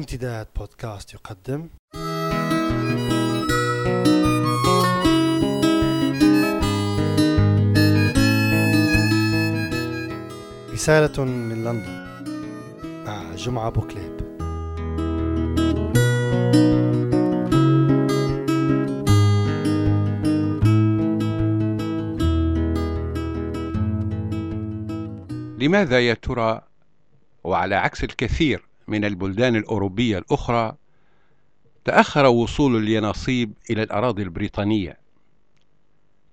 امتداد بودكاست يقدم. رسالة من لندن. مع جمعة بوكليب. لماذا يا ترى وعلى عكس الكثير من البلدان الأوروبية الأخرى تأخر وصول اليناصيب إلى الأراضي البريطانية.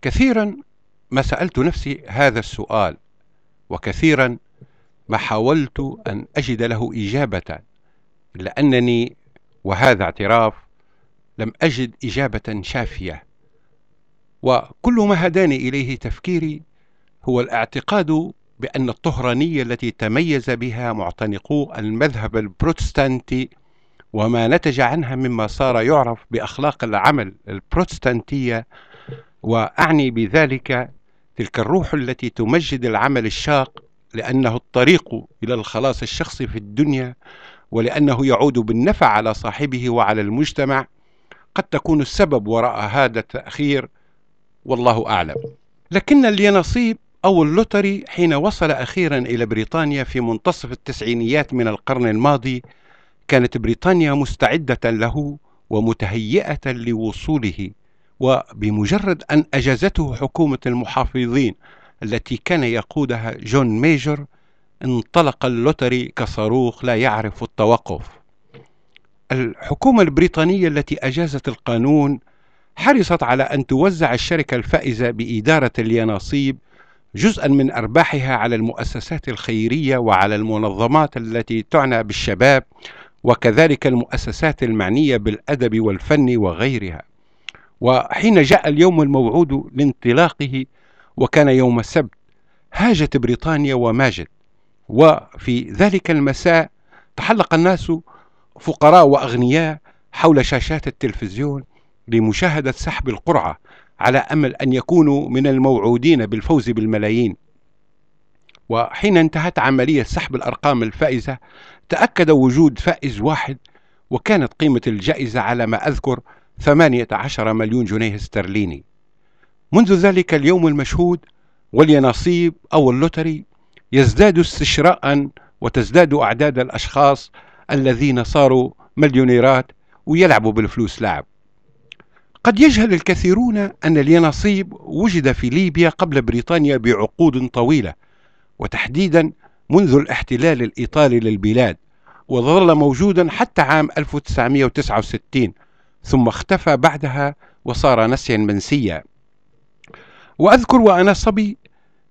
كثيرا ما سألت نفسي هذا السؤال وكثيرا ما حاولت أن أجد له إجابة إلا أنني وهذا اعتراف لم أجد إجابة شافية. وكل ما هداني إليه تفكيري هو الاعتقاد بأن الطهرانية التي تميز بها معتنقو المذهب البروتستانتي وما نتج عنها مما صار يعرف بأخلاق العمل البروتستانتية وأعني بذلك تلك الروح التي تمجد العمل الشاق لأنه الطريق إلى الخلاص الشخصي في الدنيا ولأنه يعود بالنفع على صاحبه وعلى المجتمع. قد تكون السبب وراء هذا التأخير والله أعلم. لكن اليانصيب أو ال lottery حين وصل أخيرا إلى بريطانيا في منتصف التسعينيات من القرن الماضي كانت بريطانيا مستعدة له ومتهيئة لوصوله وبمجرد أن أجازته حكومة المحافظين التي كان يقودها جون ميجر انطلق ال lottery كصاروخ لا يعرف التوقف. الحكومة البريطانية التي أجازت القانون حرصت على أن توزع الشركة الفائزة بإدارة اليانصيب جزءا من أرباحها على المؤسسات الخيرية وعلى المنظمات التي تعنى بالشباب وكذلك المؤسسات المعنية بالأدب والفن وغيرها. وحين جاء اليوم الموعود لانطلاقه وكان يوم السبت هاجت بريطانيا وماجد. وفي ذلك المساء تحلق الناس فقراء وأغنياء حول شاشات التلفزيون لمشاهدة سحب القرعة على أمل أن يكونوا من الموعودين بالفوز بالملايين. وحين انتهت عملية سحب الأرقام الفائزة تأكد وجود فائز واحد وكانت قيمة الجائزة على ما أذكر 18 مليون جنيه استرليني. منذ ذلك اليوم المشهود واليناصيب أو اللوتري يزداد استشراء وتزداد أعداد الأشخاص الذين صاروا مليونيرات ويلعبوا بالفلوس لعب قد يجهل الكثيرون أن اليناصيب وجد في ليبيا قبل بريطانيا بعقود طويلة وتحديدا منذ الاحتلال الإيطالي للبلاد وظل موجودا حتى عام 1969 ثم اختفى بعدها وصار نسيا منسيا. وأذكر وأنا صبي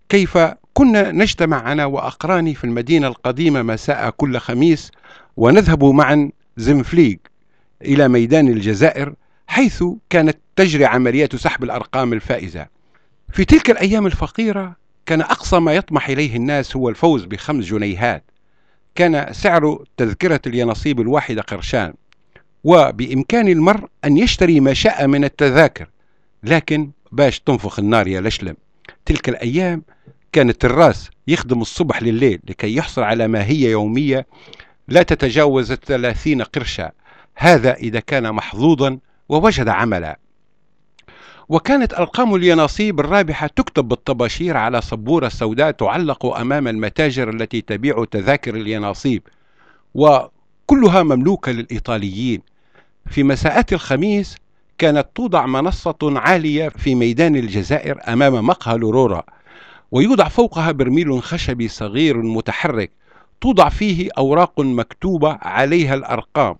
كيف كنا نجتمع أنا وأقراني في المدينة القديمة مساء كل خميس ونذهب معا زنفليق إلى ميدان الجزائر حيث كانت تجري عمليات سحب الأرقام الفائزة. في تلك الأيام الفقيرة كان أقصى ما يطمح إليه الناس هو الفوز بخمس جنيهات. كان سعر تذكرة الينصيب الواحدة قرشان وبإمكان المرء أن يشتري ما شاء من التذاكر. لكن باش تنفخ النار يا لشلم تلك الأيام كان التراس يخدم الصبح لليل لكي يحصل على ماهية يومية لا تتجاوز الثلاثين قرشا. هذا إذا كان محظوظا ووجد عملا. وكانت أرقام اليناصيب الرابحة تكتب بالطباشير على سبورة سوداء تعلق أمام المتاجر التي تبيع تذاكر اليناصيب وكلها مملوكة للإيطاليين. في مساءات الخميس كانت توضع منصة عالية في ميدان الجزائر أمام مقهى لورورا ويوضع فوقها برميل خشبي صغير متحرك توضع فيه أوراق مكتوبة عليها الأرقام.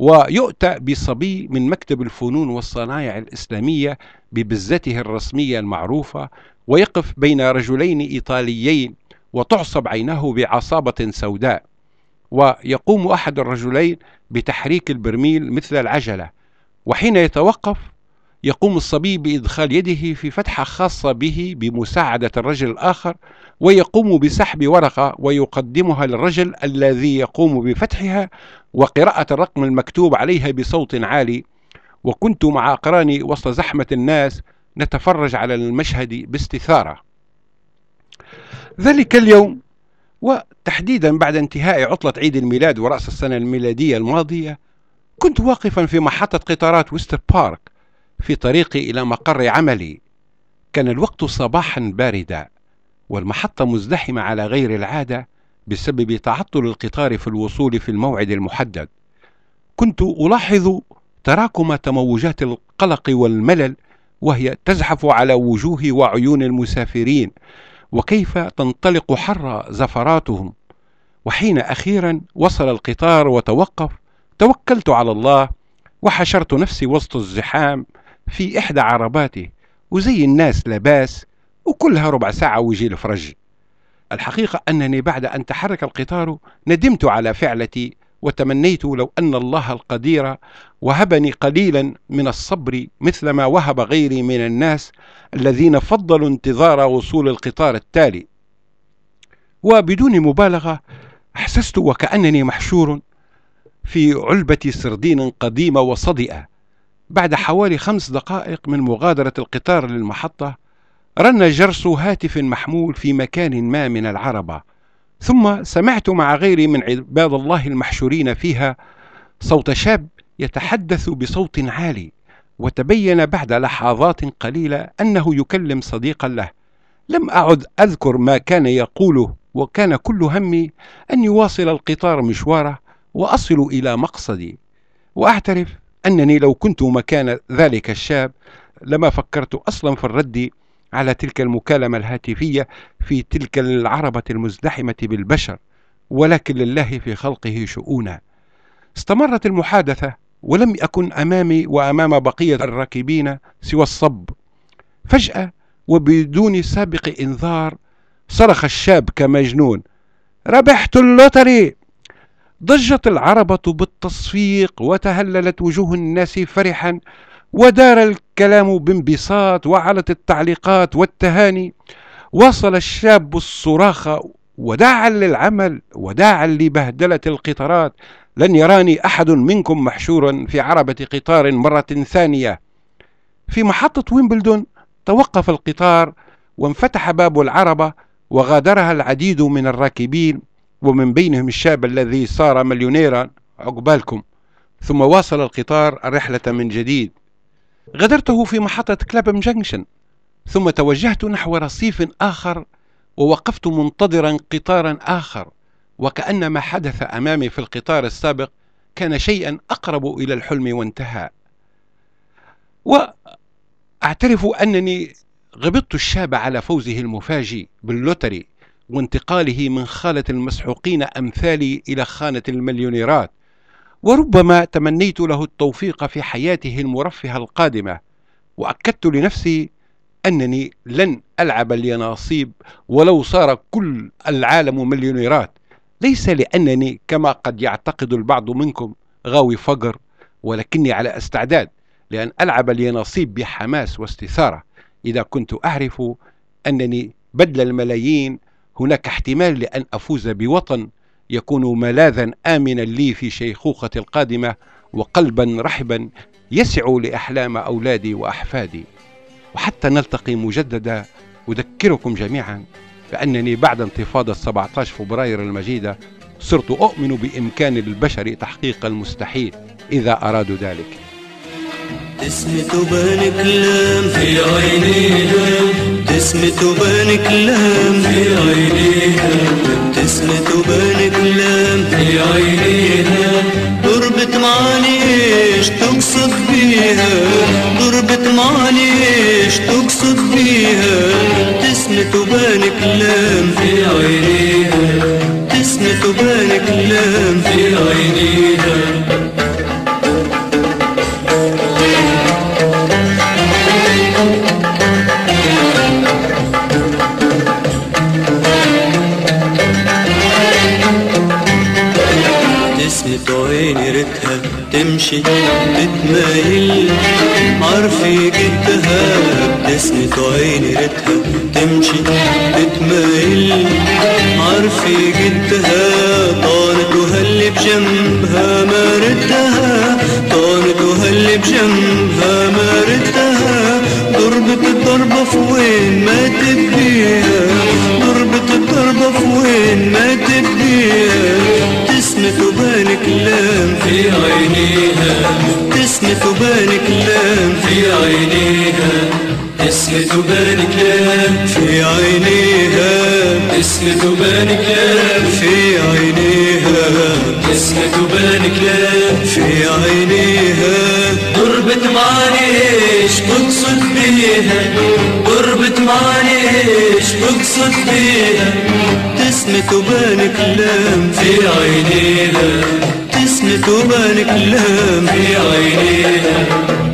ويؤتى بصبي من مكتب الفنون والصنايع الإسلامية ببزته الرسمية المعروفة ويقف بين رجلين إيطاليين وتعصب عينه بعصابة سوداء. ويقوم أحد الرجلين بتحريك البرميل مثل العجلة. وحين يتوقف يقوم الصبي بإدخال يده في فتحة خاصة به بمساعدة الرجل الآخر ويقوم بسحب ورقة ويقدمها للرجل الذي يقوم بفتحها وقراءة الرقم المكتوب عليها بصوت عالي. وكنت مع أقراني وسط زحمة الناس نتفرج على المشهد باستثارة. ذلك اليوم وتحديدا بعد انتهاء عطلة عيد الميلاد ورأس السنة الميلادية الماضية كنت واقفا في محطة قطارات ويستر بارك في طريقي إلى مقر عملي. كان الوقت صباحا باردا. والمحطة مزدحمة على غير العادة بسبب تعطل القطار في الوصول في الموعد المحدد. كنت ألاحظ تراكم تموجات القلق والملل وهي تزحف على وجوه وعيون المسافرين وكيف تنطلق حر زفراتهم. وحين أخيرا وصل القطار وتوقف توكلت على الله وحشرت نفسي وسط الزحام في إحدى عرباته. وزي الناس لباس وكلها ربع ساعة ويجي الفرج الحقيقة أنني بعد أن تحرك القطار ندمت على فعلتي وتمنيت لو أن الله القدير وهبني قليلا من الصبر مثلما وهب غيري من الناس الذين فضلوا انتظار وصول القطار التالي. وبدون مبالغة أحسست وكأنني محشور في علبة سردين قديمة وصدئة. بعد حوالي خمس دقائق من مغادرة القطار للمحطة رن جرس هاتف محمول في مكان ما من العربه ثم سمعت مع غيري من عباد الله المحشورين فيها صوت شاب يتحدث بصوت عالي وتبين بعد لحظات قليلة أنه يكلم صديقا له. لم أعد أذكر ما كان يقوله وكان كل همي أن يواصل القطار مشواره وأصل إلى مقصدي. وأعترف أنني لو كنت مكان ذلك الشاب لما فكرت أصلا في الرد على تلك المكالمة الهاتفية في تلك العربة المزدحمة بالبشر ولكن لله في خلقه شؤونا استمرت المحادثة ولم أكن أمامي وأمام بقية الراكبين سوى الصب. فجأة وبدون سابق إنذار صرخ الشاب كمجنون ربحت اللوتري! ضجت العربة بالتصفيق وتهللت وجوه الناس فرحا ودار الكلام بانبساط وعلت التعليقات والتهاني. واصل الشاب الصراخ وداعا للعمل وداعا لبهدلة القطارات. لن يراني أحد منكم محشورا في عربة قطار مرة ثانية. في محطة ويمبلدون توقف القطار وانفتح باب العربة وغادرها العديد من الراكبين. ومن بينهم الشاب الذي صار مليونيرا. عقبالكم. ثم واصل القطار الرحلة من جديد. غادرته في محطة كلابم جنكشن ثم توجهت نحو رصيف آخر ووقفت منتظرا قطارا آخر وكأن ما حدث أمامي في القطار السابق كان شيئا أقرب إلى الحلم وانتهى. وأعترف أنني غبطت الشاب على فوزه المفاجئ بال lottery وانتقاله من خانة المسحوقين أمثالي إلى خانة المليونيرات. وربما تمنيت له التوفيق في حياته المرفهة القادمة وأكدت لنفسي أنني لن ألعب اليناصيب ولو صار كل العالم مليونيرات. ليس لأنني كما قد يعتقد البعض منكم غاوي فقر ولكني على استعداد لأن ألعب اليناصيب بحماس واستثارة. إذا كنت أعرف أنني بدل الملايين هناك احتمال لأن أفوز بوطن يكون ملاذا آمنا لي في شيخوختي القادمة وقلبا رحبا يسع لأحلام أولادي وأحفادي. وحتى نلتقي مجددا أذكركم جميعا بأنني بعد انتفاضة 17 فبراير المجيدة صرت أؤمن بإمكان البشر تحقيق المستحيل إذا أرادوا ذلك. تسمة بان كلام في عينيها تسمة بان كلام في عينيها تسمة بان كلام في عينيها ضربة معاني إيش تقصد بيها؟ ضربة معاني إيش تقصد بيها؟ عيني ريتها تمشي تتمايل. عارفة جدها بتسمة عيني ريتها تمشي تتمايل. عارفة جدها طارت وهل بجنبها ما ردها. طارت وهل بجنبها ما ردها. ضربت الضربة عينيها. تسمت وبان كلام في عينيها. تسمت وبان كلام في عينيها. تسمت وبان كلام في عينيها. تسمت وبان كلام في عينيها. ضربت معانيش تقصد بيها. ضربت معانيش تقصد بيها. تسمت وبان كلام في عينيها. تسمت وبان كلام في عينيها